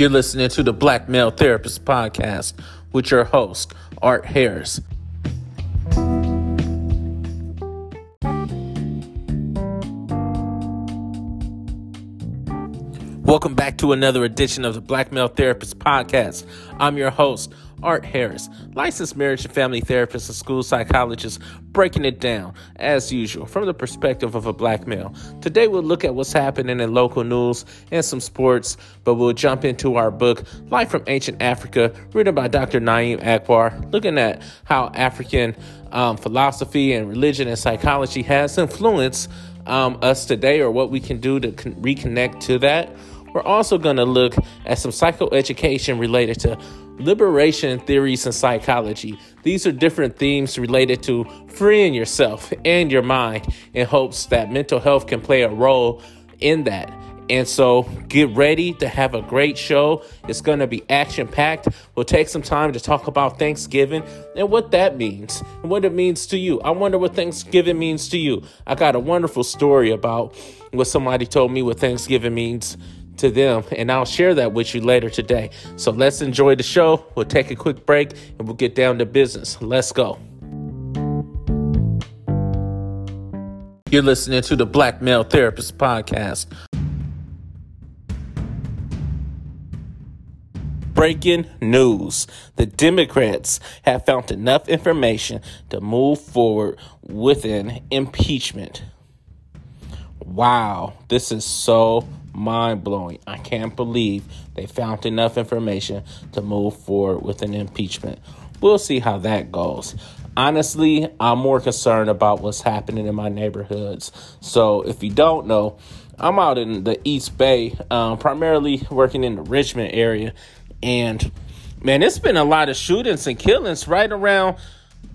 You're listening to the Black Male Therapist Podcast with your host, Art Harris. Welcome back to another edition of the Black Male Therapist Podcast. I'm your host, Art Harris, licensed marriage and family therapist and school psychologist, breaking it down, as usual, from the perspective of a black male. Today, we'll look at what's happening in local news and some sports, but we'll jump into our book, Light from Ancient Africa, written by Dr. Na'im Akbar, looking at how African um, philosophy and religion and psychology has influenced um, us today or what we can do to con- reconnect to that. We're also going to look at some psychoeducation related to liberation theories and psychology. These are different themes related to freeing yourself and your mind in hopes that mental health can play a role in that. And so get ready to have a great show. It's going to be action packed. We'll take some time to talk about Thanksgiving and what that means and what it means to you. I wonder what Thanksgiving means to you. I got a wonderful story about what somebody told me what Thanksgiving means to them, and I'll share that with you later today. So let's enjoy the show. We'll take a quick break and we'll get down to business. Let's go. You're listening to the Black Male Therapist Podcast. Breaking news. The Democrats have found enough information to move forward with an impeachment. Wow, this is so mind blowing. I can't believe they found enough information to move forward with an impeachment. We'll see how that goes. Honestly, I'm more concerned about what's happening in my neighborhoods. So, if you don't know, I'm out in the East Bay, um, primarily working in the Richmond area. And man, it's been a lot of shootings and killings right around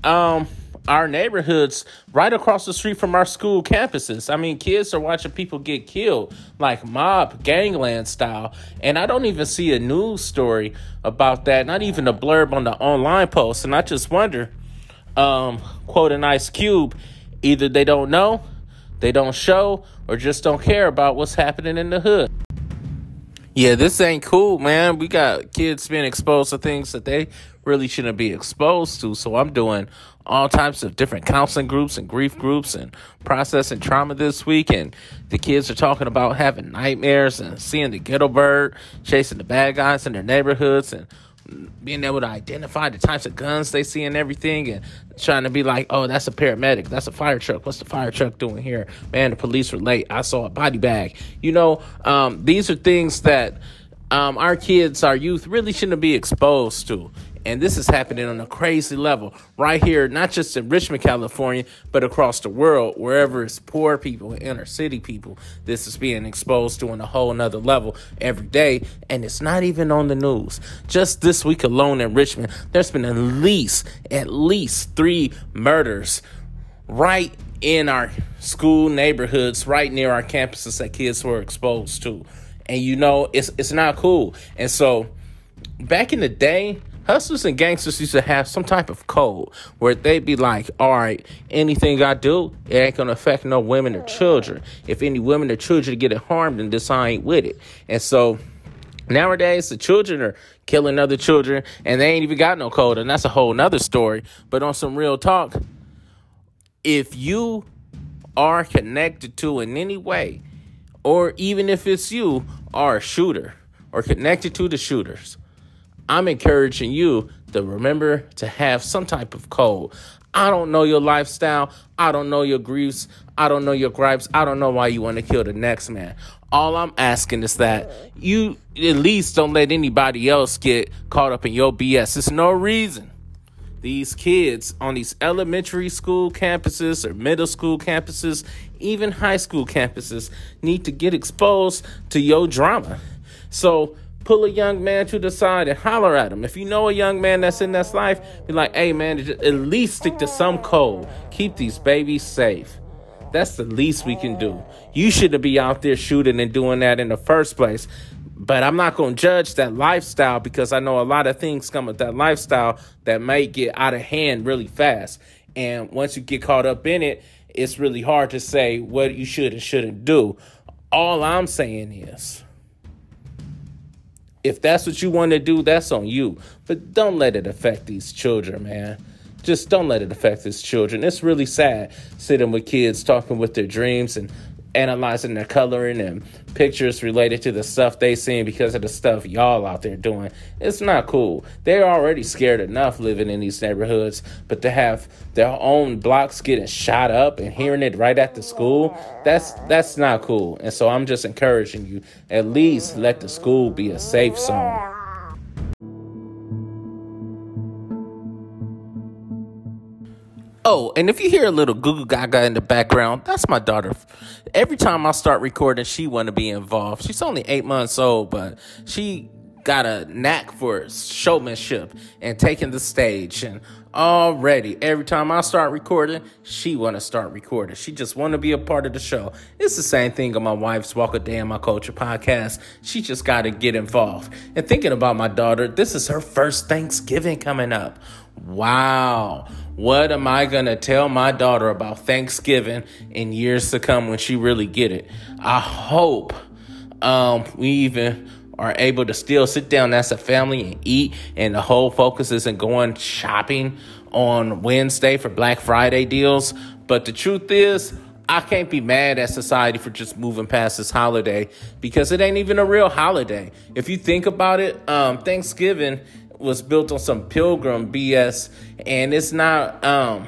um, our neighborhoods right across the street from our school campuses. I mean, kids are watching people get killed like mob gangland style. And I don't even see a news story about that, not even a blurb on the online post. And I just wonder, um, quote an Ice Cube, either they don't know, they don't show, or just don't care about what's happening in the hood. Yeah, this ain't cool, man. We got kids being exposed to things that they really shouldn't be exposed to. So I'm doing all types of different counseling groups and grief groups and processing trauma this week. And the kids are talking about having nightmares and seeing the ghetto bird chasing the bad guys in their neighborhoods and being able to identify the types of guns they see and everything and trying to be like, oh, that's a paramedic. That's a fire truck. What's the fire truck doing here? Man, the police were late. I saw a body bag. You know, um, these are things that um, our kids, our youth really shouldn't be exposed to. And this is happening on a crazy level right here, not just in Richmond, California, but across the world, wherever it's poor people, inner city people. This is being exposed to on a whole nother level every day. And it's not even on the news. Just this week alone in Richmond, there's been at least, at least three murders right in our school neighborhoods, right near our campuses that kids were exposed to. And you know, it's it's not cool. And so back in the day, hustlers and gangsters used to have some type of code where they'd be like, all right, anything I do, it ain't gonna affect no women or children. If any women or children get it harmed, then this I ain't with it. And so nowadays the children are killing other children and they ain't even got no code, and that's a whole nother story. But on some real talk, if you are connected to in any way, or even if it's you are a shooter or connected to the shooters, I'm encouraging you to remember to have some type of code. I don't know your lifestyle. I don't know your griefs. I don't know your gripes. I don't know why you want to kill the next man. All I'm asking is that you at least don't let anybody else get caught up in your BS. There's no reason these kids on these elementary school campuses or middle school campuses, even high school campuses, need to get exposed to your drama. So pull a young man to the side and holler at him. If you know a young man that's in this life, be like, hey man, at least stick to some code. Keep these babies safe. That's the least we can do. You shouldn't be out there shooting and doing that in the first place. But I'm not going to judge that lifestyle because I know a lot of things come with that lifestyle that may get out of hand really fast. And once you get caught up in it, it's really hard to say what you should and shouldn't do. All I'm saying is if that's what you want to do, that's on you. But don't let it affect these children, man. Just don't let it affect these children. It's really sad sitting with kids talking with their dreams and analyzing their coloring and pictures related to the stuff they seen because of the stuff y'all out there doing. It's not cool. They're already scared enough living in these neighborhoods, but to have their own blocks getting shot up and hearing it right at the school, that's that's not cool. And so I'm just encouraging you, at least let the school be a safe zone. Oh, and if you hear a little goo goo gaga in the background, that's my daughter. Every time I start recording, she want to be involved. She's only eight months old, but she got a knack for showmanship and taking the stage. And already, every time I start recording, she want to start recording. She just want to be a part of the show. It's the same thing on my wife's Walk a Day in My Culture podcast. She just got to get involved. And thinking about my daughter, this is her first Thanksgiving coming up. Wow. What am I going to tell my daughter about Thanksgiving in years to come when she really get it? I hope um, we even are able to still sit down as a family and eat and the whole focus isn't going shopping on Wednesday for Black Friday deals. But the truth is, I can't be mad at society for just moving past this holiday because it ain't even a real holiday. If you think about it, um, Thanksgiving was built on some pilgrim BS, and it's not um,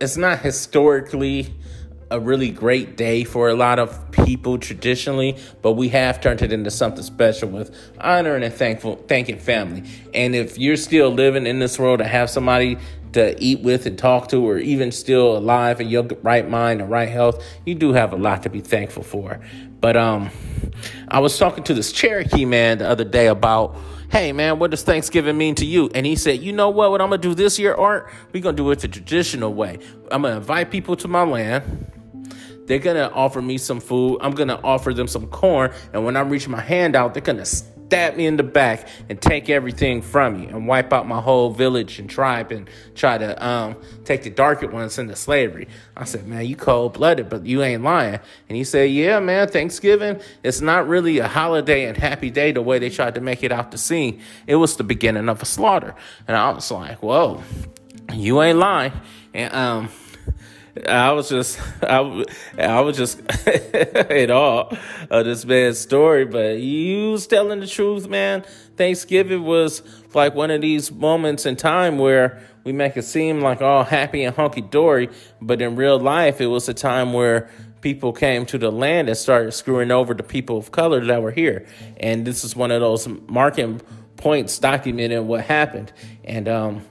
it's not historically a really great day for a lot of people traditionally, but we have turned it into something special with honoring and thankful thanking family. And if you're still living in this world and have somebody to eat with and talk to, or even still alive in your right mind and right health, you do have a lot to be thankful for. But um, I was talking to this Cherokee man the other day about hey man, what does Thanksgiving mean to you? And he said, you know what, what I'm gonna do this year, Art? We're gonna do it the traditional way. I'm gonna invite people to my land. They're gonna offer me some food. I'm gonna offer them some corn. And when I reach my hand out, they're gonna stab me in the back and take everything from me and wipe out my whole village and tribe and try to um, take the darker ones into slavery. I said, man, you cold blooded, but you ain't lying. And he said, yeah, man, Thanksgiving, it's not really a holiday and happy day the way they tried to make it out to seem. It was the beginning of a slaughter. And I was like, whoa, you ain't lying. And, um, I was just, I, I was just in all of this man's story, but he was telling the truth, man. Thanksgiving was like one of these moments in time where we make it seem like all happy and hunky dory, but in real life, it was a time where people came to the land and started screwing over the people of color that were here. And this is one of those marking points documenting what happened. And, um,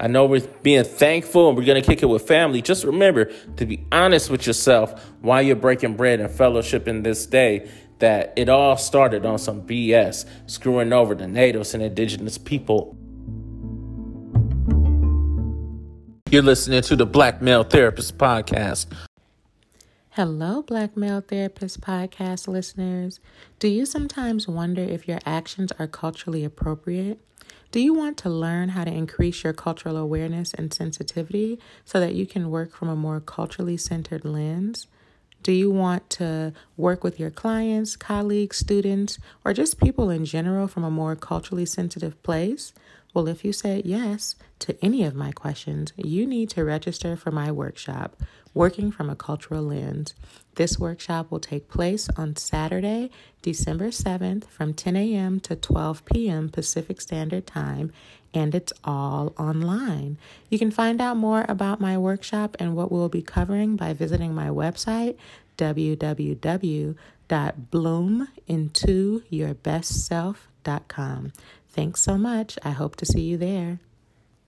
I know we're being thankful and we're going to kick it with family. Just remember to be honest with yourself while you're breaking bread and fellowship in this day that it all started on some BS, screwing over the natives and indigenous people. You're listening to the Black Male Therapist Podcast. Hello, Black Male Therapist Podcast listeners. Do you sometimes wonder if your actions are culturally appropriate? Do you want to learn how to increase your cultural awareness and sensitivity so that you can work from a more culturally centered lens? Do you want to work with your clients, colleagues, students, or just people in general from a more culturally sensitive place? Well, if you said yes to any of my questions, you need to register for my workshop, Working from a Cultural Lens. This workshop will take place on Saturday, December 7th from 10 a.m. to 12 p.m. Pacific Standard Time, and it's all online. You can find out more about my workshop and what we'll be covering by visiting my website, www.bloomintoyourbestself.com. Thanks so much. I hope to see you there.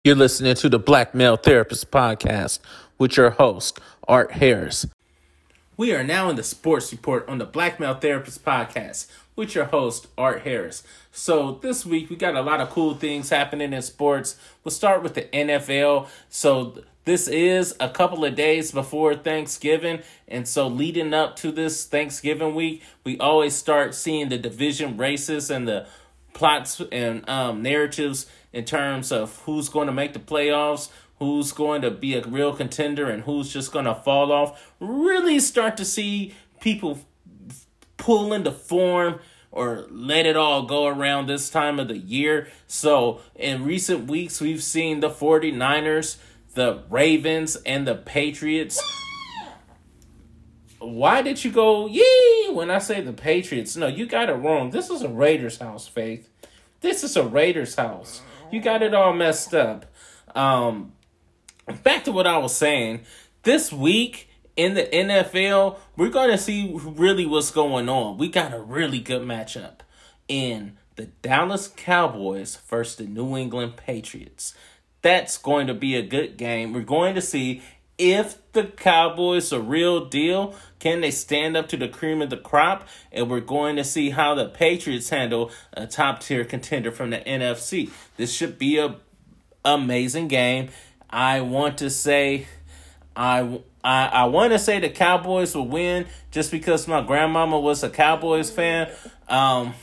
You're listening to the Black Male Therapist Podcast with your host, Art Harris. We are now in the sports report on the Black Male Therapist Podcast with your host, Art Harris. So, this week we got a lot of cool things happening in sports. We'll start with the NFL. So, this is a couple of days before Thanksgiving. And so, leading up to this Thanksgiving week, we always start seeing the division races and the plots and um, narratives in terms of who's going to make the playoffs, who's going to be a real contender and who's just going to fall off, really start to see people pull into form or let it all go around this time of the year. So, in recent weeks, we've seen the 49ers, the Ravens, and the Patriots. Why did you go yee when I say the Patriots? No, you got it wrong. This is a Raiders house, Faith. This is a Raiders house. You got it all messed up. Um, back to what I was saying. This week, in the NFL, we're going to see really what's going on. We got a really good matchup in the Dallas Cowboys versus the New England Patriots. That's going to be a good game. We're going to see if the Cowboys are a real deal. Can they stand up to the cream of the crop? And we're going to see how the Patriots handle a top tier contender from the NFC. This should be a amazing game. I want to say I I, I want to say the Cowboys will win just because my grandmama was a Cowboys fan. Um,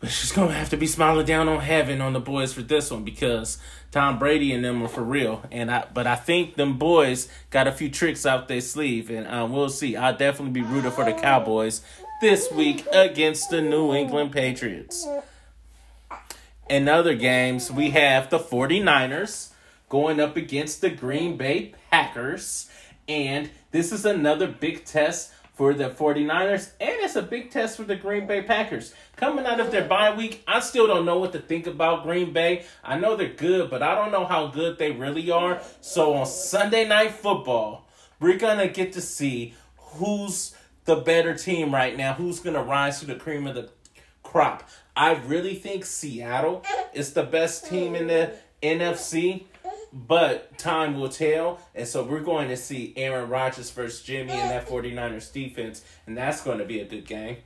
but she's gonna have to be smiling down on heaven on the boys for this one because Tom Brady and them are for real. And I, but I think them boys got a few tricks out their sleeve, and um, we'll see. I'll definitely be rooting for the Cowboys this week against the New England Patriots. In other games, we have the 49ers going up against the Green Bay Packers. And this is another big test for the 49ers, and it's a big test for the Green Bay Packers. Coming out of their bye week, I still don't know what to think about Green Bay. I know they're good, but I don't know how good they really are. So on Sunday Night Football, we're going to get to see who's the better team right now, who's going to rise to the cream of the crop. I really think Seattle is the best team in the NFC. But time will tell. And so we're going to see Aaron Rodgers versus Jimmy and that 49ers defense. And that's going to be a good game.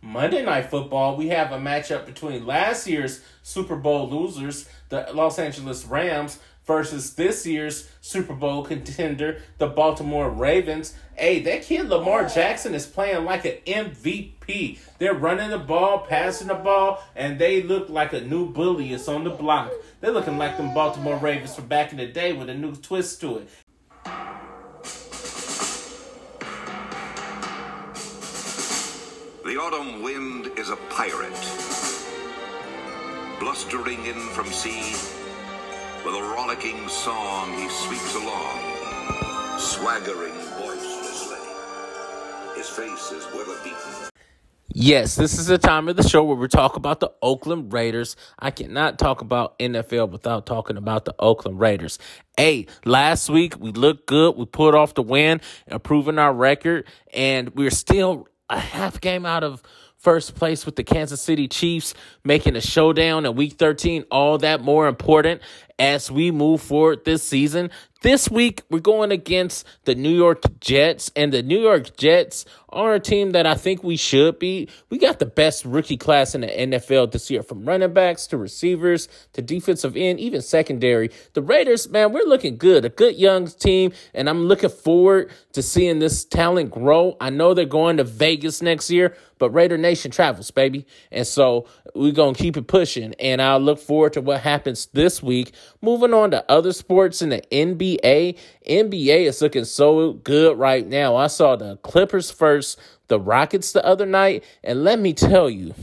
Monday Night Football, we have a matchup between last year's Super Bowl losers, the Los Angeles Rams, versus this year's Super Bowl contender, the Baltimore Ravens. Hey, that kid Lamar Jackson is playing like an MVP. They're running the ball, passing the ball, and they look like a new bully is on the block. They're looking like them Baltimore Ravens from back in the day with a new twist to it. The autumn wind is a pirate, blustering in from sea with a rollicking song, he sweeps along, swaggering boisterously. His face is weather beaten. Yes, this is the time of the show where we talk about the Oakland Raiders. I cannot talk about NFL without talking about the Oakland Raiders. Hey, last week we looked good. We pulled off the win, improving our record, and we're still a half game out of first place with the Kansas City Chiefs, making a showdown in week 13 all that more important as we move forward this season. This week, we're going against the New York Jets, and the New York Jets are a team that I think we should be. We got the best rookie class in the NFL this year, from running backs to receivers to defensive end, even secondary. The Raiders, man, we're looking good. A good young team, and I'm looking forward to seeing this talent grow. I know they're going to Vegas next year, but Raider Nation travels, baby. And so we're going to keep it pushing, and I'll look forward to what happens this week. Moving on to other sports in the NBA. NBA is looking so good right now. I saw the Clippers first, the Rockets the other night, and let me tell you,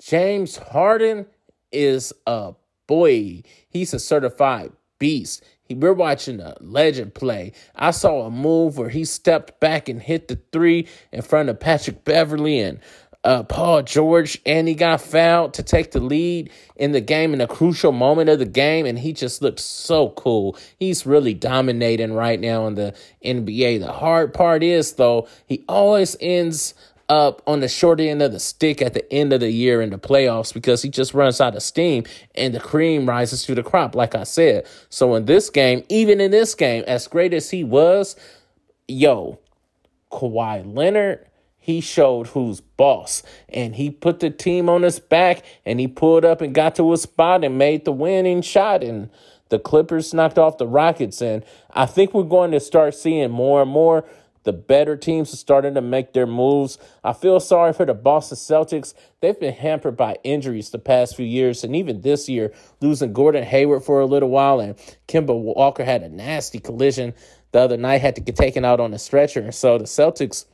James Harden is a boy. He's a certified beast. We're watching a legend play. I saw a move where he stepped back and hit the three in front of Patrick Beverley and uh, Paul George, and he got fouled to take the lead in the game in a crucial moment of the game, and he just looked so cool. He's really dominating right now in the NBA. The hard part is, though, he always ends up on the short end of the stick at the end of the year in the playoffs because he just runs out of steam and the cream rises to the crop, like I said. So in this game, even in this game, as great as he was, yo, Kawhi Leonard he showed who's boss and he put the team on his back and he pulled up and got to a spot and made the winning shot and the Clippers knocked off the Rockets and I think we're going to start seeing more and more the better teams are starting to make their moves. I feel sorry for the Boston Celtics. They've been hampered by injuries the past few years, and even this year, losing Gordon Hayward for a little while, and Kemba Walker had a nasty collision the other night, had to get taken out on a stretcher. And so the Celtics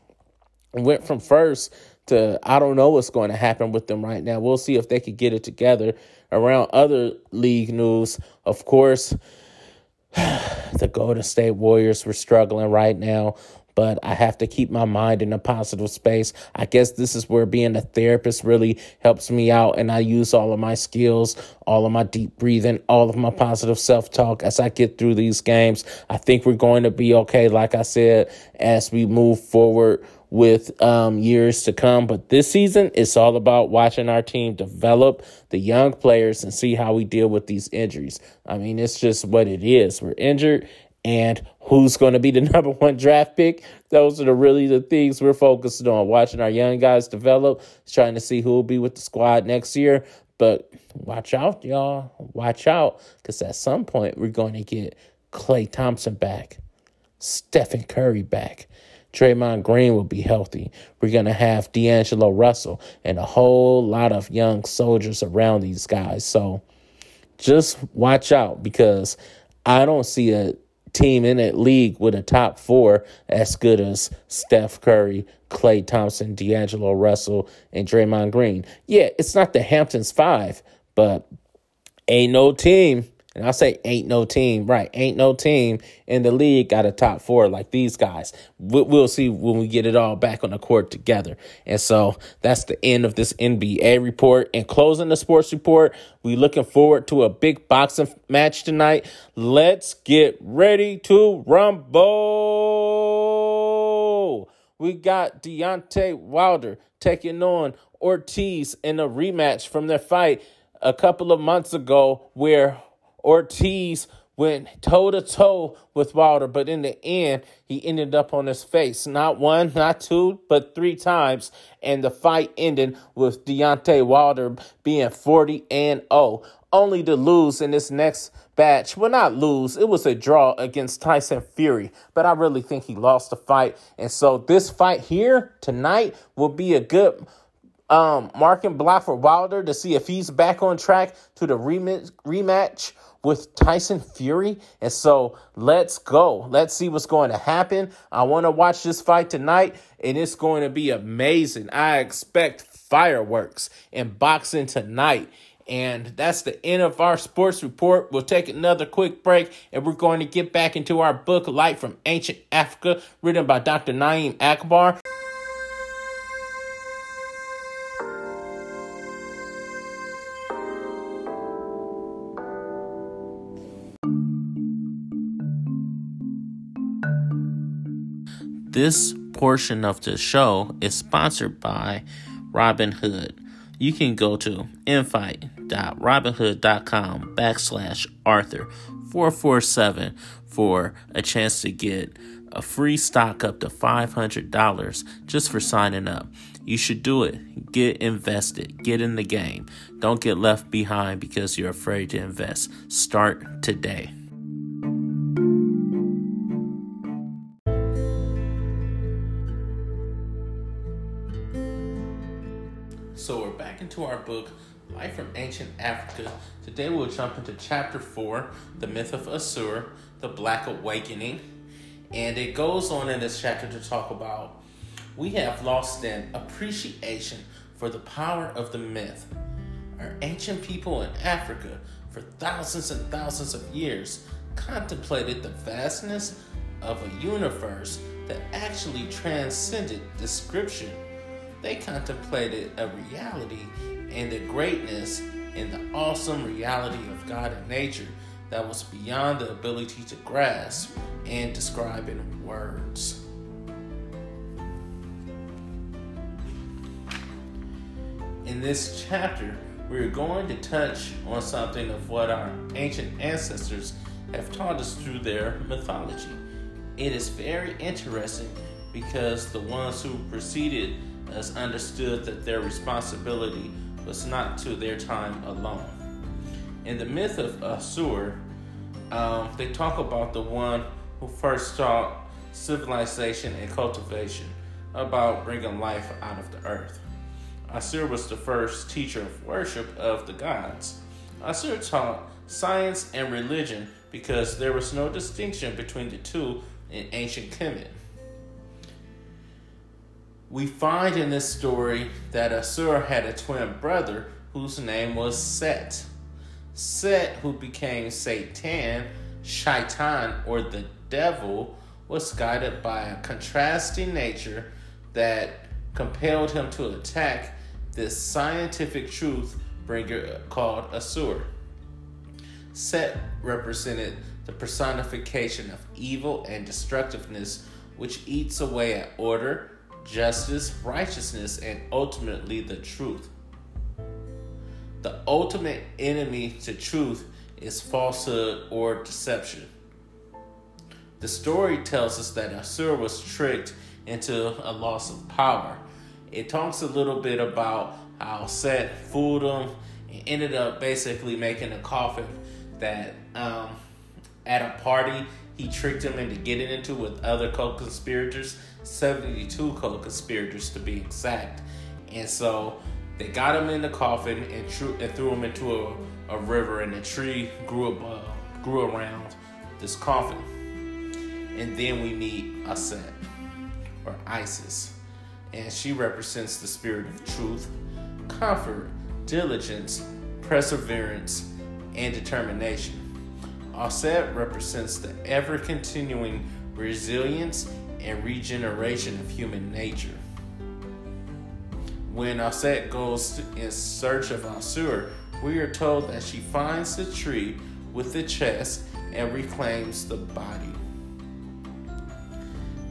went from first to I don't know what's going to happen with them right now. We'll see if they could get it together. Around other league news, of course, the Golden State Warriors were struggling right now but I have to keep my mind in a positive space. I guess this is where being a therapist really helps me out, and I use all of my skills, all of my deep breathing, all of my positive self talk as I get through these games. I think we're going to be okay, like I said, as we move forward with um, years to come. But this season, it's all about watching our team develop the young players and see how we deal with these injuries. I mean, it's just what it is. We're injured and who's going to be the number one draft pick. Those are the really the things we're focused on. Watching our young guys develop, trying to see who will be with the squad next year. But watch out, y'all. Watch out, because at some point we're going to get Klay Thompson back, Stephen Curry back. Draymond Green will be healthy. We're going to have D'Angelo Russell and a whole lot of young soldiers around these guys. So just watch out because I don't see a team in that league with a top four as good as Steph Curry, Klay Thompson, D'Angelo Russell, and Draymond Green. Yeah, it's not the Hamptons five, but ain't no team and I say ain't no team, right? Ain't no team in the league got a top four like these guys. We'll see when we get it all back on the court together. And so that's the end of this NBA report. And closing the sports report, we looking forward to a big boxing match tonight. Let's get ready to rumble. We got Deontay Wilder taking on Ortiz in a rematch from their fight a couple of months ago where Ortiz went toe to toe with Wilder, but in the end, he ended up on his face. Not one, not two, but three times. And the fight ended with Deontay Wilder being 40 and 0, only to lose in this next batch. Well, not lose, it was a draw against Tyson Fury, but I really think he lost the fight. And so this fight here tonight will be a good um marking block for Wilder to see if he's back on track to the rematch rematch with Tyson Fury. And so let's go. Let's see what's going to happen. I want to watch this fight tonight, and it's going to be amazing. I expect fireworks in boxing tonight. And that's the end of our sports report. We'll take another quick break and we're going to get back into our book, Light from Ancient Africa, written by Dr. Na'im Akbar. This portion of the show is sponsored by Robinhood. You can go to invite.robinhood.com backslash Arthur 447 for a chance to get a free stock up to $500 just for signing up. You should do it. Get invested. Get in the game. Don't get left behind because you're afraid to invest. Start today. Into our book, Light from Ancient Africa. Today we'll jump into chapter 4, The Myth of Asar, The Black Awakening. And it goes on in this chapter to talk about we have lost an appreciation for the power of the myth. Our ancient people in Africa, for thousands and thousands of years, contemplated the vastness of a universe that actually transcended description they contemplated a reality and the greatness and the awesome reality of God and nature that was beyond the ability to grasp and describe in words. In this chapter, we're going to touch on something of what our ancient ancestors have taught us through their mythology. It is very interesting because the ones who preceded has understood that their responsibility was not to their time alone. In the myth of Asar, um, they talk about the one who first taught civilization and cultivation, about bringing life out of the earth. Asar was the first teacher of worship of the gods. Asar taught science and religion because there was no distinction between the two in ancient Kemet. We find in this story that Asar had a twin brother whose name was Set. Set, who became Satan, Shaitan, or the devil, was guided by a contrasting nature that compelled him to attack this scientific truth bringer called Asar. Set represented the personification of evil and destructiveness, which eats away at order, justice, righteousness, and ultimately the truth. The ultimate enemy to truth is falsehood or deception. The story tells us that Asar was tricked into a loss of power. It talks a little bit about how Set fooled him and ended up basically making a coffin that um, at a party he tricked him into getting into with other co-conspirators 72 co-conspirators to be exact. And so they got him in the coffin and, and threw him into a, a river and a tree grew above, grew around this coffin. And then we meet Aset or Isis and she represents the spirit of truth comfort diligence perseverance and determination. Aset represents the ever continuing resilience and regeneration of human nature. When Aset goes in search of Asar, we are told that she finds the tree with the chest and reclaims the body.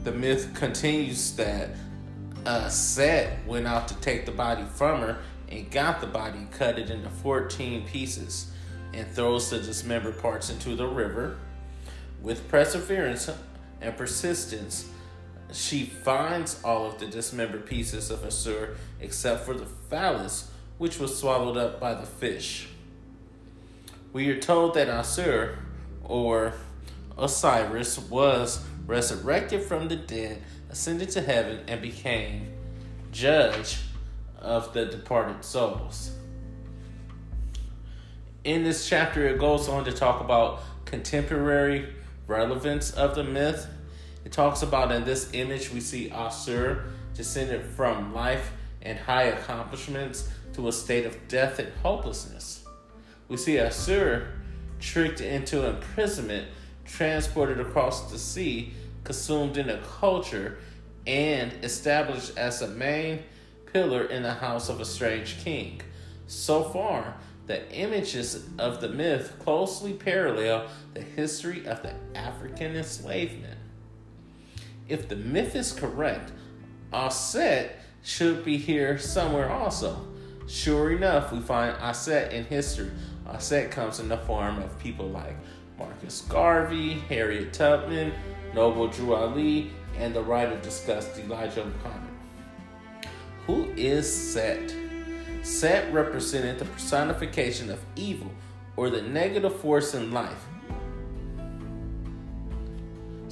The myth continues that Set went out to take the body from her and got the body, cut it into 14 pieces and throws the dismembered parts into the river. With perseverance and persistence, she finds all of the dismembered pieces of Asar except for the phallus, which was swallowed up by the fish. We are told that Asar, or Osiris, was resurrected from the dead, ascended to heaven, and became judge of the departed souls in this chapter, it goes on to talk about contemporary relevance of the myth. It talks about in this image, we see Asar descended from life and high accomplishments to a state of death and hopelessness. We see Asar tricked into imprisonment, transported across the sea, consumed in a culture, and established as a main pillar in the house of a strange king. So far, the images of the myth closely parallel the history of the African enslavement. If the myth is correct, Aset should be here somewhere also. Sure enough, we find Aset in history. Aset comes in the form of people like Marcus Garvey, Harriet Tubman, Noble Drew Ali, and the writer discussed Elijah Muhammad. Who is Set? Set represented the personification of evil or the negative force in life.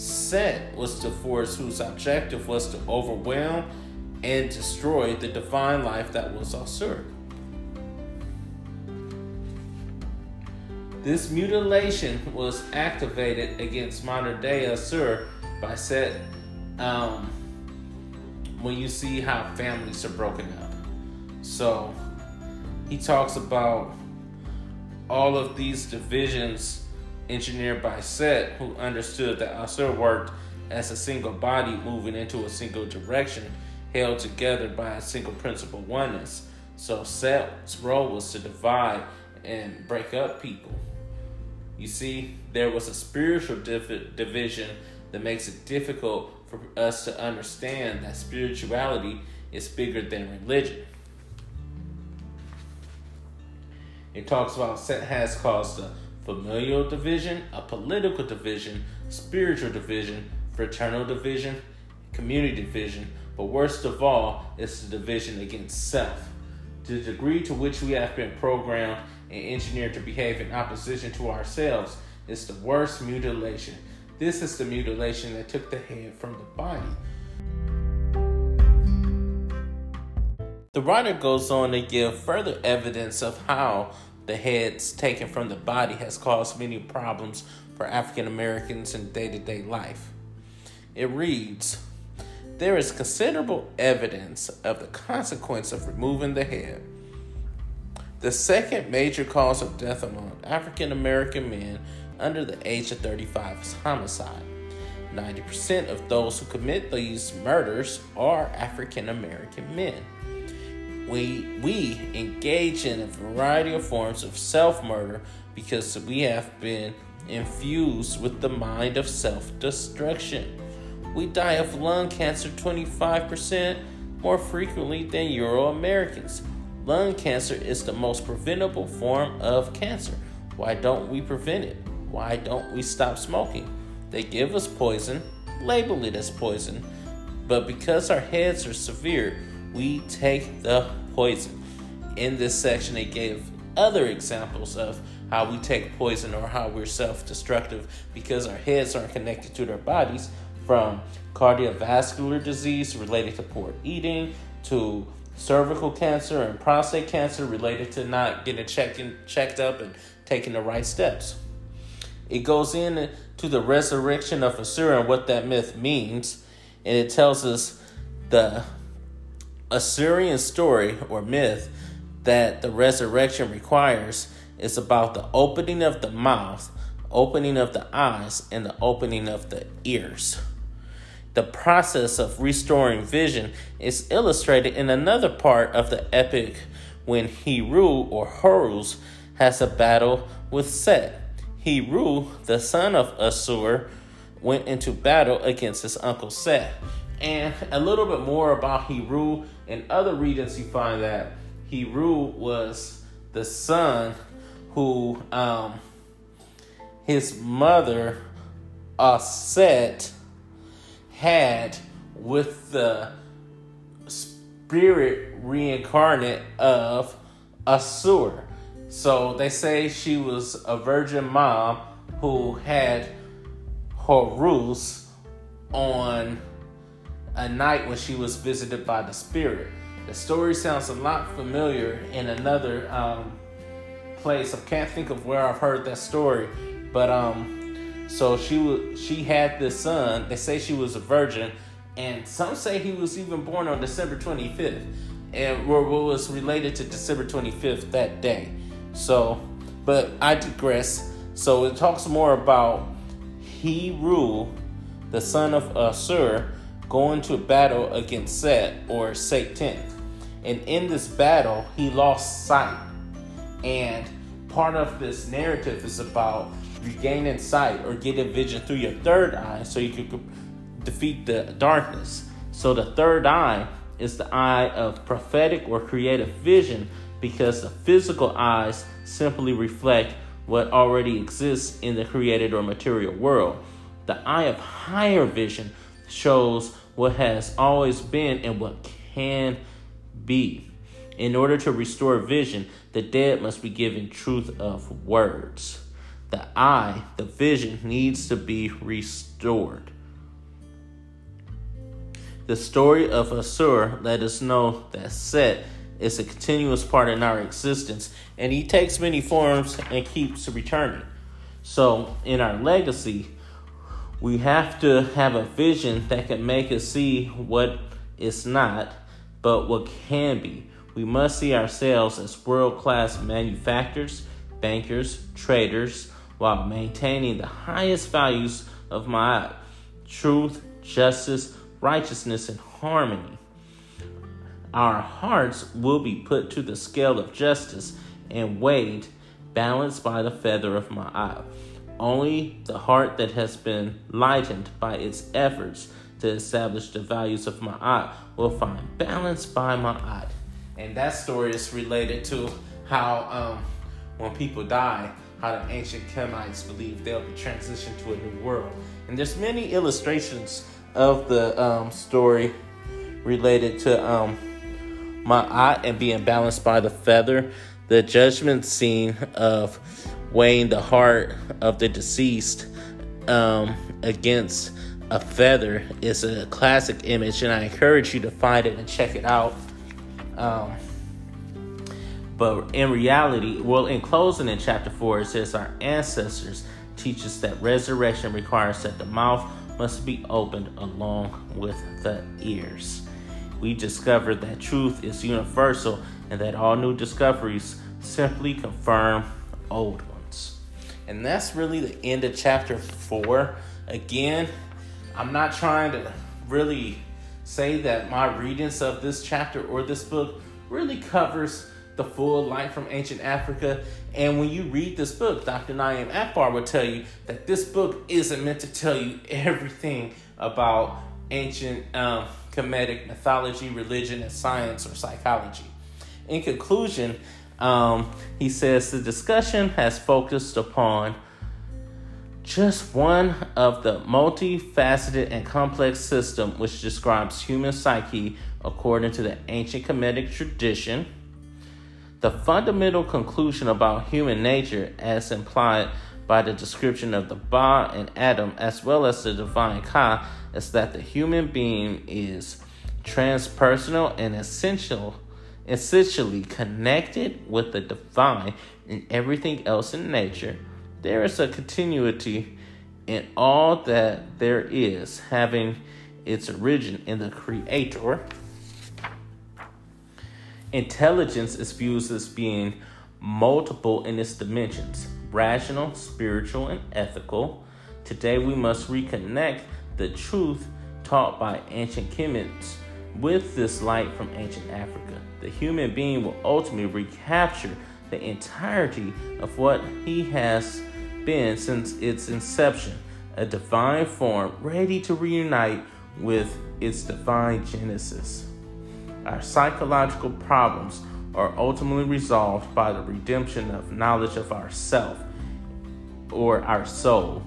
Set was the force whose objective was to overwhelm and destroy the divine life that was Asar. This mutilation was activated against modern day Asar by Set um, when you see how families are broken up. So he talks about all of these divisions engineered by Set, who understood that Asar worked as a single body moving into a single direction, held together by a single principle oneness. So Set's role was to divide and break up people. You see, there was a spiritual div- division that makes it difficult for us to understand that spirituality is bigger than religion. It talks about Set has caused familial division, a political division, spiritual division, fraternal division, community division, but worst of all, it's the division against self. The degree to which we have been programmed and engineered to behave in opposition to ourselves is the worst mutilation. This is the mutilation that took the head from the body. The writer goes on to give further evidence of how the heads taken from the body has caused many problems for African Americans in day to day life. It reads there is considerable evidence of the consequence of removing the head. The second major cause of death among African American men under the age of 35 is homicide. 90% of those who commit these murders are African American men. We, we engage in a variety of forms of self murder because we have been infused with the mind of self destruction. We die of lung cancer 25% more frequently than Euro Americans. Lung cancer is the most preventable form of cancer. Why don't we prevent it? Why don't we stop smoking? They give us poison, label it as poison, but because our heads are severe, we take the poison. In this section, they gave other examples of how we take poison or how we're self destructive because our heads aren't connected to their bodies from cardiovascular disease related to poor eating to cervical cancer and prostate cancer related to not getting checked, in, checked up and taking the right steps. It goes into the resurrection of Asura and what that myth means, and it tells us the Assyrian story or myth that the resurrection requires is about the opening of the mouth, opening of the eyes, and the opening of the ears. The process of restoring vision is illustrated in another part of the epic when Heru or Horus has a battle with Set. Heru, the son of Asar, went into battle against his uncle Set. And a little bit more about Heru. In other regions, you find that Heru was the son who um, his mother, Aset, had with the spirit reincarnate of Asar. So they say she was a virgin mom who had Horus on a night when she was visited by the spirit. The story sounds a lot familiar in another um, place. I can't think of where I've heard that story, but um, so she was she had this son. They say she was a virgin, and some say he was even born on December 25th, and what was related to December 25th that day. So, but I digress. So it talks more about Heru, the son of Asar, going to a battle against Set or Satan. And in this battle, he lost sight. And part of this narrative is about regaining sight or getting vision through your third eye so you can defeat the darkness. So the third eye is the eye of prophetic or creative vision because the physical eyes simply reflect what already exists in the created or material world. The eye of higher vision shows what has always been and what can be. In order to restore vision, the dead must be given truth of words. The eye, the vision, needs to be restored. The story of Asar let us know that Set is a continuous part in our existence, and he takes many forms and keeps returning. So, in our legacy, we have to have a vision that can make us see what is not, but what can be. We must see ourselves as world class manufacturers, bankers, traders, while maintaining the highest values of Maat truth, justice, righteousness, and harmony. Our hearts will be put to the scale of justice and weighed, balanced by the feather of Maat. Only the heart that has been lightened by its efforts to establish the values of Maat will find balance by Maat. And that story is related to how um, when people die, how the ancient Kemites believe they'll be transitioned to a new world. And there's many illustrations of the um, story related to um, Maat and being balanced by the feather. The judgment scene of weighing the heart of the deceased um, against a feather is a classic image, and I encourage you to find it and check it out. Um, but in reality, well, in closing in chapter 4, it says, Our ancestors teach us that resurrection requires that the mouth must be opened along with the ears. We discovered that truth is universal and that all new discoveries simply confirm old. And that's really the end of chapter four. Again, I'm not trying to really say that my readings of this chapter or this book really covers the full life from ancient Africa. And when you read this book, Dr. Na'im Akbar will tell you that this book isn't meant to tell you everything about ancient um, Kemetic mythology, religion, and science or psychology. In conclusion, um, he says the discussion has focused upon just one of the multifaceted and complex system which describes human psyche according to the ancient Kemetic tradition. The fundamental conclusion about human nature, as implied by the description of the Ba and Adam, as well as the divine Ka, is that the human being is transpersonal and essential, essentially connected with the divine and everything else in nature there is a continuity in all that there is, having its origin in the Creator. Intelligence is viewed as being multiple in its dimensions rational, spiritual, and ethical. Today, we must reconnect the truth taught by ancient Kemites with this light from ancient Africa. The human being will ultimately recapture the entirety of what he has been since its inception, a divine form ready to reunite with its divine genesis. Our psychological problems are ultimately resolved by the redemption of knowledge of ourself or our soul.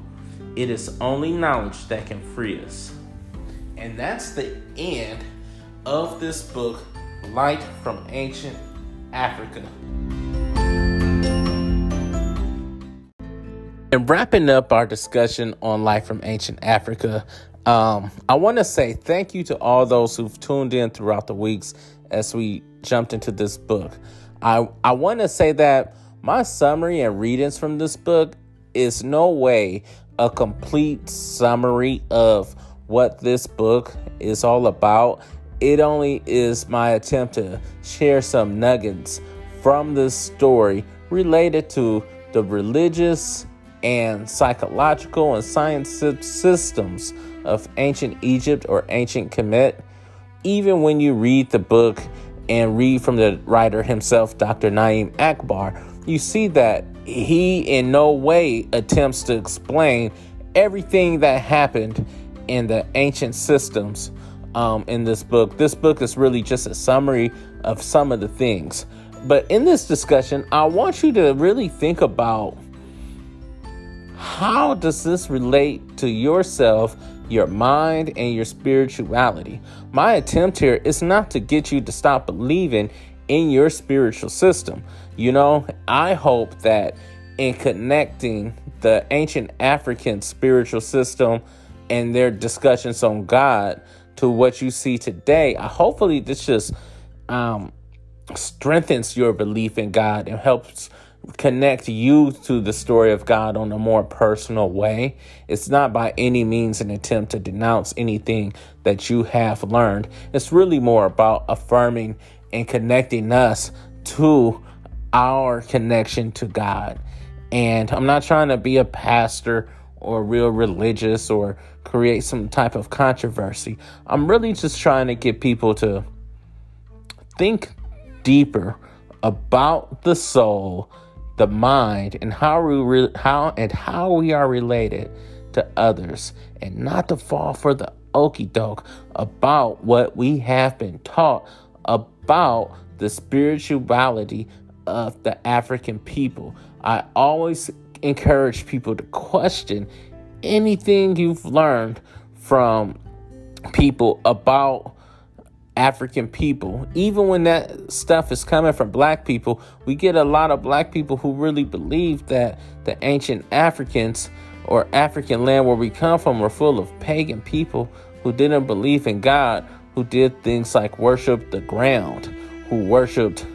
It is only knowledge that can free us. And that's the end of this book, Light from Ancient Africa. And wrapping up our discussion on life from ancient Africa, um, I want to say thank you to all those who've tuned in throughout the weeks as we jumped into this book. I, I want to say that my summary and readings from this book is no way a complete summary of what this book is all about. It only is my attempt to share some nuggets from this story related to the religious and psychological and science systems of ancient Egypt or ancient Kemet. Even when you read the book and read from the writer himself, Dr. Na'im Akbar, you see that he in no way attempts to explain everything that happened in the ancient systems um, in this book. This book is really just a summary of some of the things. But in this discussion, I want you to really think about how does this relate to yourself, your mind, and your spirituality? My attempt here is not to get you to stop believing in your spiritual system. You know, I hope that in connecting the ancient African spiritual system and their discussions on God to what you see today, hopefully this just um, strengthens your belief in God and helps connect you to the story of God on a more personal way. It's not by any means an attempt to denounce anything that you have learned. It's really more about affirming and connecting us to our connection to God. And I'm not trying to be a pastor or real religious or create some type of controversy. I'm really just trying to get people to think deeper about the soul the mind and how we re- how and how we are related to others and not to fall for the okey doke about what we have been taught about the spirituality of the African people. I always encourage people to question anything you've learned from people about African people. Even when that stuff is coming from black people, we get a lot of black people who really believe that the ancient Africans or African land where we come from were full of pagan people who didn't believe in God, who did things like worship the ground, who worshiped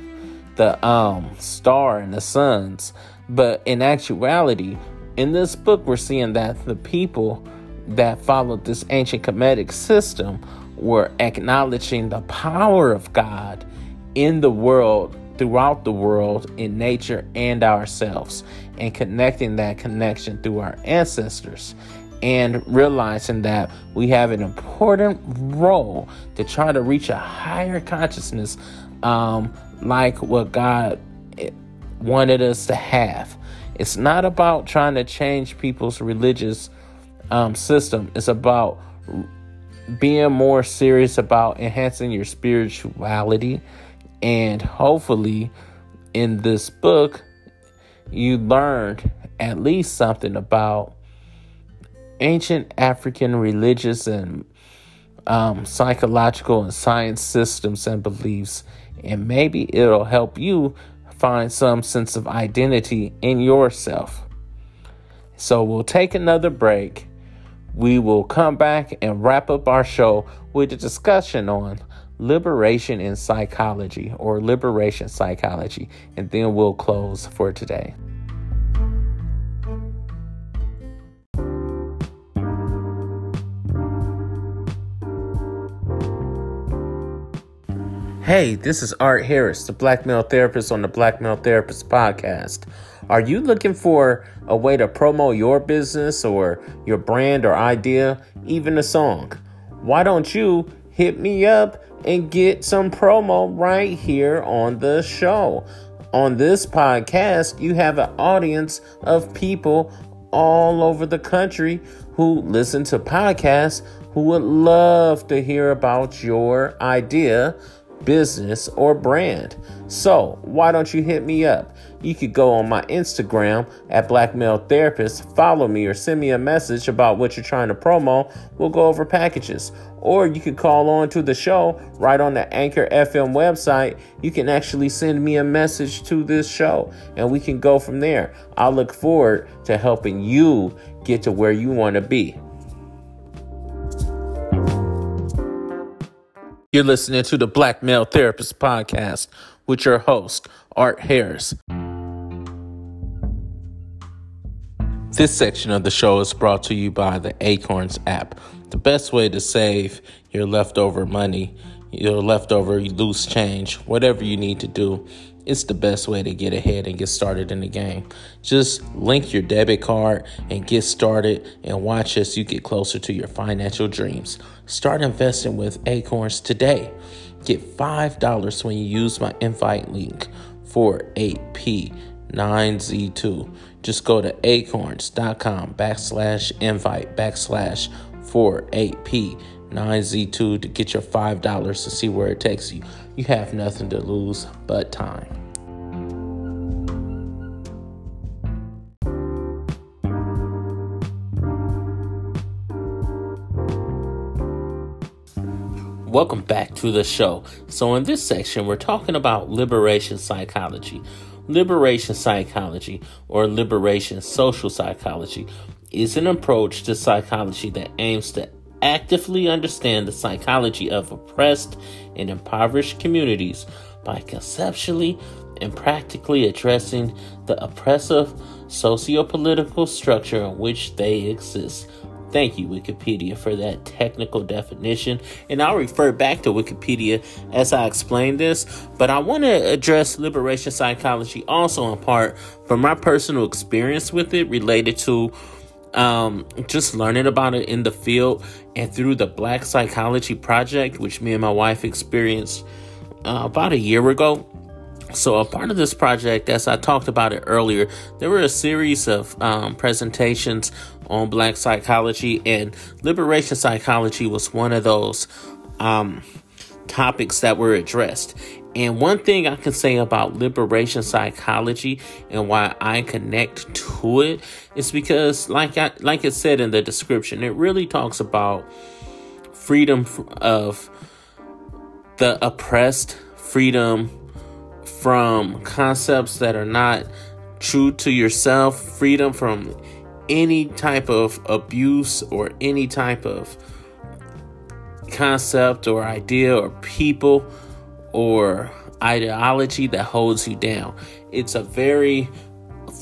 the um, star and the suns. But in actuality, in this book, we're seeing that the people that followed this ancient Kemetic system were acknowledging the power of God in the world, throughout the world, in nature and ourselves, and connecting that connection through our ancestors. And realizing that we have an important role to try to reach a higher consciousness, um, like what God wanted us to have. It's not about trying to change people's religious um, system, it's about being more serious about enhancing your spirituality. And hopefully, in this book, you learned at least something about ancient African religious and um, psychological and science systems and beliefs. And maybe it'll help you find some sense of identity in yourself. So we'll take another break we will come back and wrap up our show with a discussion on liberation in psychology or liberation psychology, and then we'll close for today. Hey, this is Art Harris, the Black Male Therapist on the Black Male Therapist podcast. Are you looking for a way to promote your business or your brand or idea, even a song? Why don't you hit me up and get some promo right here on the show? On this podcast, you have an audience of people all over the country who listen to podcasts who would love to hear about your idea, business, or brand. So, why don't you hit me up? you could go on my Instagram at Black Male Therapist, follow me, or send me a message about what you're trying to promo. We'll go over packages. Or you could call on to the show right on the Anchor FM website. You can actually send me a message to this show and we can go from there. I look forward to helping you get to where you want to be. You're listening to the Black Male Therapist Podcast with your host, Art Harris. This section of the show is brought to you by the Acorns app. The best way to save your leftover money, your leftover loose change, whatever you need to do, it's the best way to get ahead and get started in the game. Just link your debit card and get started and watch as you get closer to your financial dreams. Start investing with Acorns today. Get $5 when you use my invite link for 8P 9Z2. Just go to acorns.com backslash invite backslash 48P 9Z2 to get your $5 to see where it takes you. You have nothing to lose but time. Welcome back to the show. So, in this section, we're talking about liberation psychology. Liberation psychology or liberation social psychology is an approach to psychology that aims to actively understand the psychology of oppressed and impoverished communities by conceptually and practically addressing the oppressive socio-political structure in which they exist Thank you, Wikipedia, for that technical definition. And I'll refer back to Wikipedia as I explain this. But I want to address liberation psychology also in part from my personal experience with it related to um, just learning about it in the field and through the Black Psychology Project, which me and my wife experienced uh, about a year ago. So, a part of this project, as I talked about it earlier, there were a series of um, presentations on black psychology, and liberation psychology was one of those um, topics that were addressed. And one thing I can say about liberation psychology and why I connect to it is because, like I like it said in the description, it really talks about freedom of the oppressed, freedom from concepts that are not true to yourself, freedom from any type of abuse or any type of concept or idea or people or ideology that holds you down. It's a very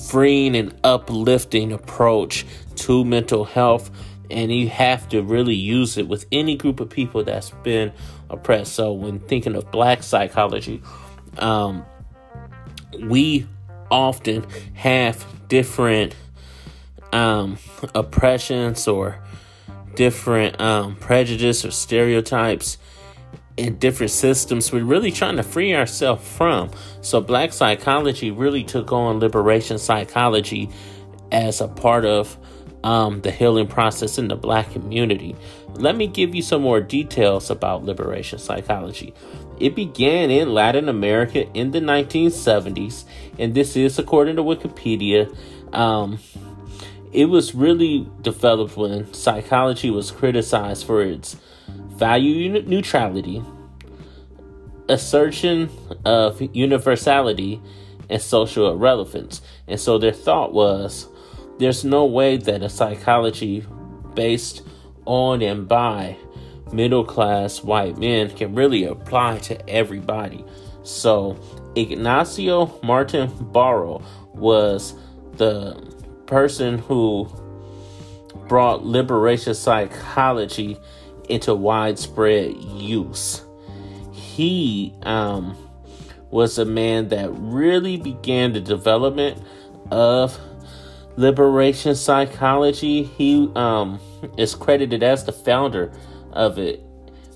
freeing and uplifting approach to mental health and you have to really use it with any group of people that's been oppressed. So when thinking of black psychology, um, we often have different um, oppressions or different um, prejudice or stereotypes in different systems we're really trying to free ourselves from. So, black psychology really took on liberation psychology as a part of um, the healing process in the black community. Let me give you some more details about liberation psychology. It began in Latin America in the 1970s, and this is according to Wikipedia. Um, it was really developed when psychology was criticized for its value neutrality, assertion of universality, and social irrelevance. And so their thought was there's no way that a psychology based on and by middle class white men can really apply to everybody. So Ignacio Martin Barro was the person who brought liberation psychology into widespread use. He um, was a man that really began the development of liberation psychology. He um, is credited as the founder of it,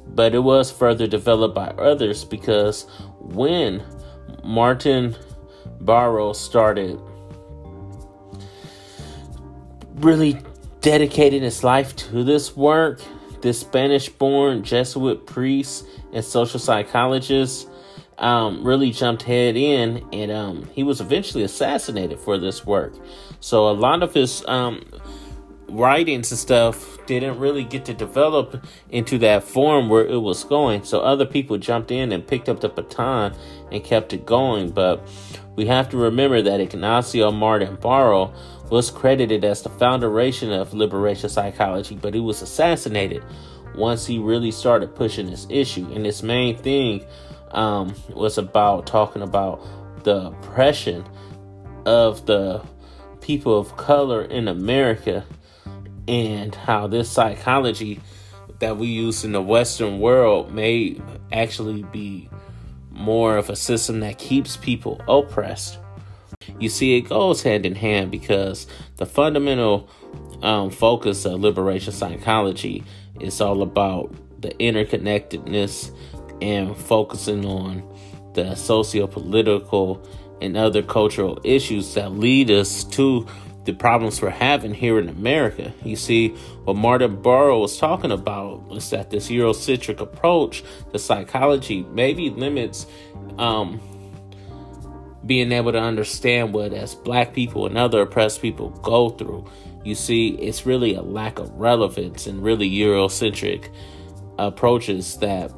but it was further developed by others because when Martin Barro started really dedicating his life to this work, this Spanish born Jesuit priest and social psychologist um, really jumped head in, and um, he was eventually assassinated for this work. So a lot of his um, writings and stuff didn't really get to develop into that form where it was going. So other people jumped in and picked up the baton and kept it going. But we have to remember that Ignacio Martín-Baró was credited as the foundation of liberation psychology, but he was assassinated once he really started pushing this issue. And his main thing um, was about talking about the oppression of the people of color in America and how this psychology that we use in the Western world may actually be more of a system that keeps people oppressed. You see, it goes hand in hand because the fundamental um, focus of liberation psychology is all about the interconnectedness and focusing on the socio political and other cultural issues that lead us to the problems we're having here in America. You see, what Martín-Baró was talking about was that this Eurocentric approach to psychology maybe limits um, being able to understand what as black people and other oppressed people go through. You see, it's really a lack of relevance and really Eurocentric approaches that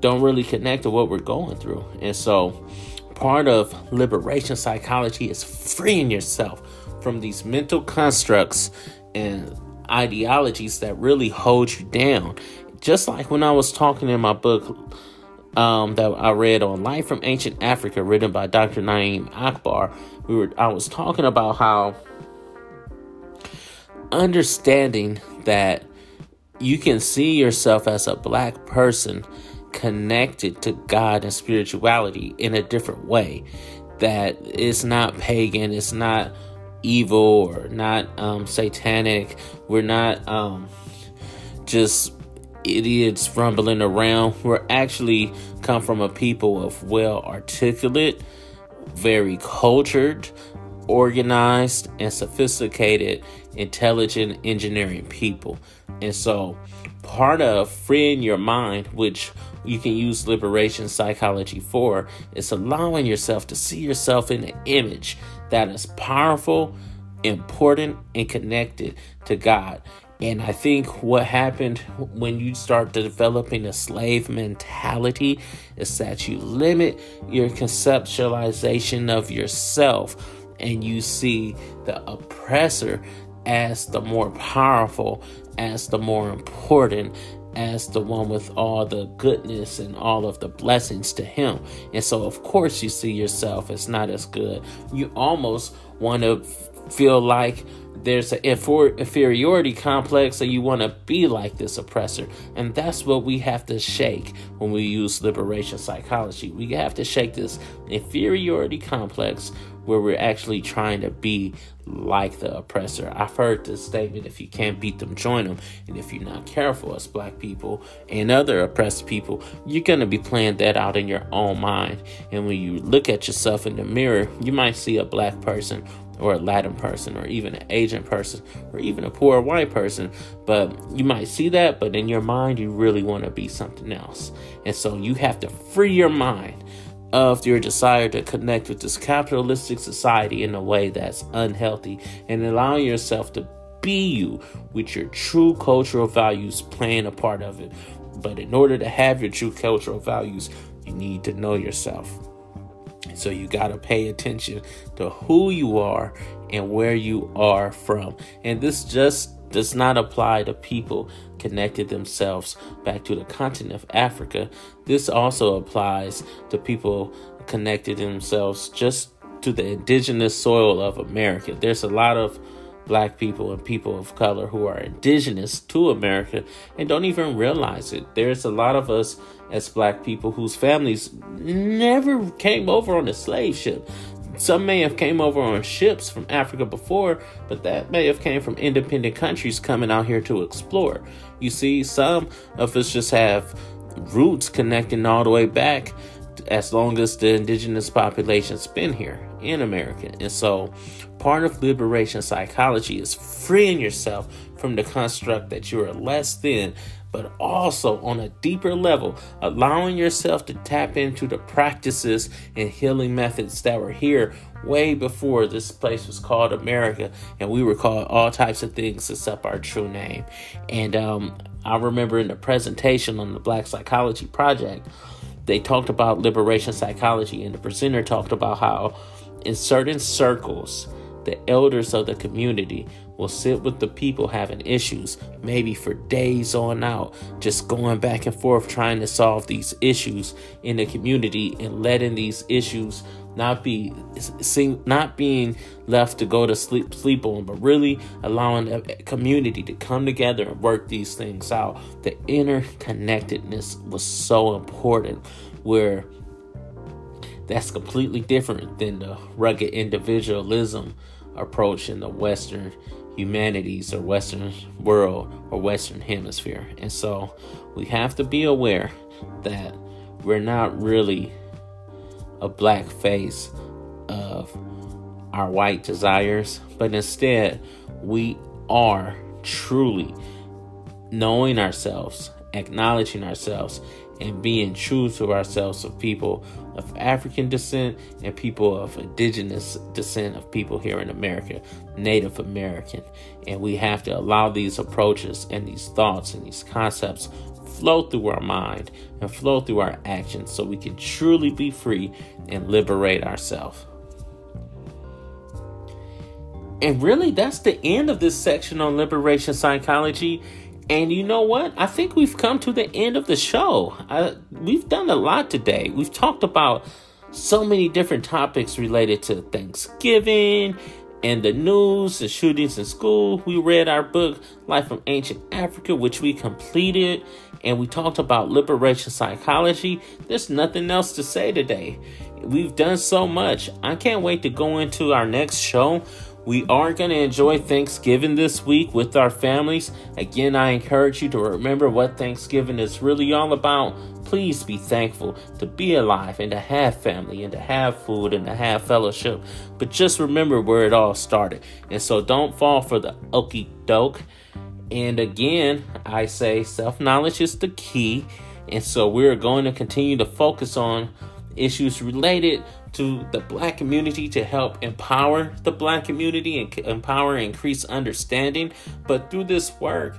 don't really connect to what we're going through. And so, part of liberation psychology is freeing yourself from these mental constructs and ideologies that really hold you down. Just like when I was talking in my book um, that I read on Life from Ancient Africa, written by Dr. Na'im Akbar, we were I was talking about how understanding that you can see yourself as a black person connected to God and spirituality in a different way. That it's not pagan, it's not evil or not um, satanic. We're not um, just idiots rumbling around. We're actually come from a people of well articulate, very cultured, organized, and sophisticated, intelligent engineering people. And so, part of freeing your mind, which you can use liberation psychology for, is allowing yourself to see yourself in an image that is powerful, important, and connected to God. And I think what happened when you start developing a slave mentality is that you limit your conceptualization of yourself and you see the oppressor as the more powerful, as the more important, as the one with all the goodness and all of the blessings to him. And so, of course, you see yourself as not as good. You almost want to feel like there's an inferiority complex and you want to be like this oppressor and that's what we have to shake when we use liberation psychology we have to shake this inferiority complex where we're actually trying to be like the oppressor i've heard this statement if you can't beat them join them and if you're not careful as black people and other oppressed people you're going to be playing that out in your own mind and when you look at yourself in the mirror you might see a black person or a Latin person or even an Asian person or even a poor white person. But you might see that, but in your mind, you really want to be something else. And so you have to free your mind of your desire to connect with this capitalistic society in a way that's unhealthy and allowing yourself to be you with your true cultural values playing a part of it. But in order to have your true cultural values, you need to know yourself. So you got to pay attention to who you are and where you are from. And this just does not apply to people connected themselves back to the continent of Africa. This also applies to people connected themselves just to the indigenous soil of America. There's a lot of black people and people of color who are indigenous to America and don't even realize it. There's a lot of us as black people whose families never came over on a slave ship. Some may have came over on ships from Africa before, but that may have came from independent countries coming out here to explore. You see, some of us just have roots connecting all the way back as long as the indigenous population's been here in America. And so part of liberation psychology is freeing yourself from the construct that you are less than but also on a deeper level, allowing yourself to tap into the practices and healing methods that were here way before this place was called America, and we were called all types of things except our true name. And um, I remember in the presentation on the Black Psychology Project, they talked about liberation psychology, and the presenter talked about how in certain circles, the elders of the community will sit with the people having issues, maybe for days on out, just going back and forth trying to solve these issues in the community and letting these issues not be not being left to go to sleep sleep on, but really allowing the community to come together and work these things out. The interconnectedness was so important, where that's completely different than the rugged individualism approach in the Western humanities or Western world or Western hemisphere. And so we have to be aware that we're not really a black face of our white desires, but instead we are truly knowing ourselves, acknowledging ourselves, and being true to ourselves of people of African descent and people of indigenous descent of people here in America, Native American. And we have to allow these approaches and these thoughts and these concepts flow through our mind and flow through our actions so we can truly be free and liberate ourselves. And really, that's the end of this section on liberation psychology. And you know what? I think we've come to the end of the show. I, we've done a lot today. We've talked about so many different topics related to Thanksgiving and the news, the shootings in school. We read our book, Life from Ancient Africa, which we completed, and we talked about liberation psychology. There's nothing else to say today. We've done so much. I can't wait to go into our next show we are going to enjoy Thanksgiving this week with our families. Again, I encourage you to remember what Thanksgiving is really all about. Please be thankful to be alive and to have family and to have food and to have fellowship. But just remember where it all started. And so don't fall for the okey doke. And again, I say self knowledge is the key. And so we're going to continue to focus on issues related to the black community to help empower the black community and empower and increase understanding. But through this work,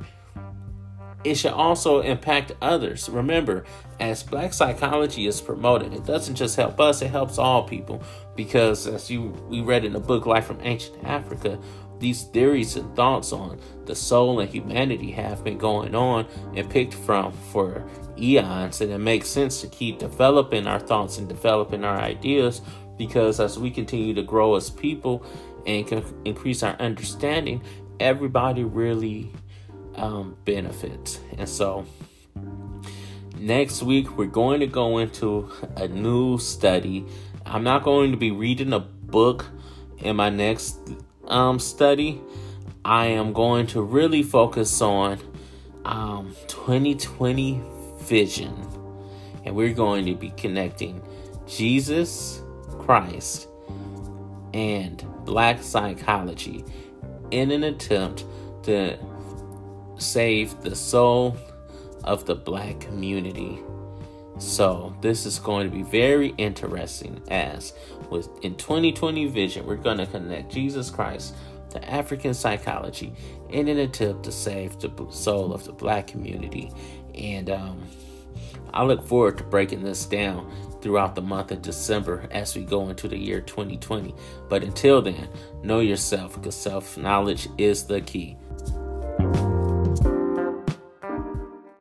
it should also impact others. Remember, as black psychology is promoted, it doesn't just help us, it helps all people. Because as you we read in the book Life from Ancient Africa, these theories and thoughts on the soul and humanity have been going on and picked from for eons, and it makes sense to keep developing our thoughts and developing our ideas because as we continue to grow as people and can increase our understanding, everybody really um, benefits. And so, next week we're going to go into a new study. I'm not going to be reading a book in my next um, study. I am going to really focus on um, 2020 vision, and we're going to be connecting Jesus Christ and black psychology in an attempt to save the soul of the black community. So, this is going to be very interesting as with in 2020 vision, we're going to connect Jesus Christ to African psychology in an attempt to save the soul of the black community. And um, I look forward to breaking this down throughout the month of December as we go into the year 2020. But until then, know yourself because self knowledge is the key.